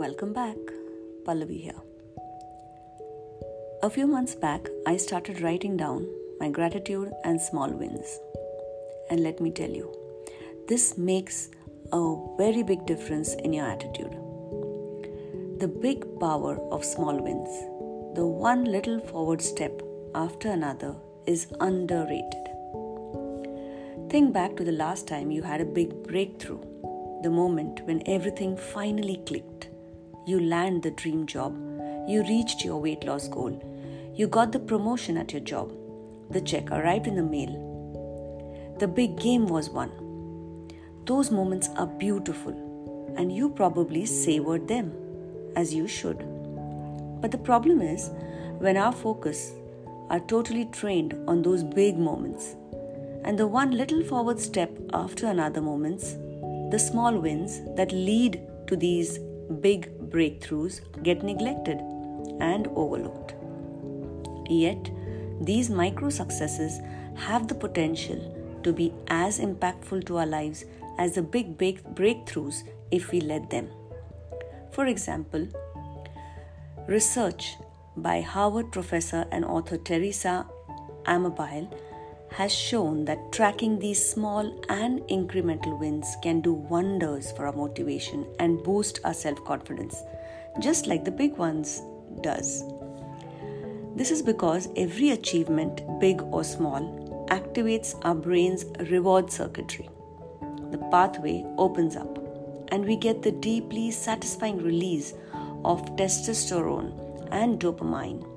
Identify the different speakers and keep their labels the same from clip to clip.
Speaker 1: Welcome back. Pallavi here. A few months back, I started writing down my gratitude and small wins. And let me tell you, this makes a very big difference in your attitude. The big power of small wins, the one little forward step after another, is underrated. Think back to the last time you had a big breakthrough, the moment when everything finally clicked. You land the dream job, you reached your weight loss goal, you got the promotion at your job, the check arrived in the mail. The big game was won. Those moments are beautiful, and you probably savored them, as you should. But the problem is, when our focus are totally trained on those big moments, and the one little forward step after another moments, the small wins that lead to these big breakthroughs get neglected and overlooked. Yet, these micro successes have the potential to be as impactful to our lives as the big big breakthroughs if we let them. For example, research by Harvard professor and author Teresa Amabile has shown that tracking these small and incremental wins can do wonders for our motivation and boost our self-confidence just like the big ones does. This is because every achievement big or small activates our brain's reward circuitry. The pathway opens up and we get the deeply satisfying release of testosterone and dopamine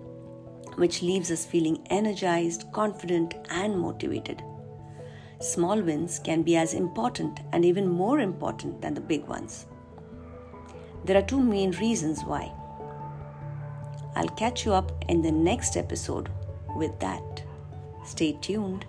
Speaker 1: which leaves us feeling energized, confident, and motivated. Small wins can be as important and even more important than the big ones. There are two main reasons why. I'll catch you up in the next episode with that. Stay tuned.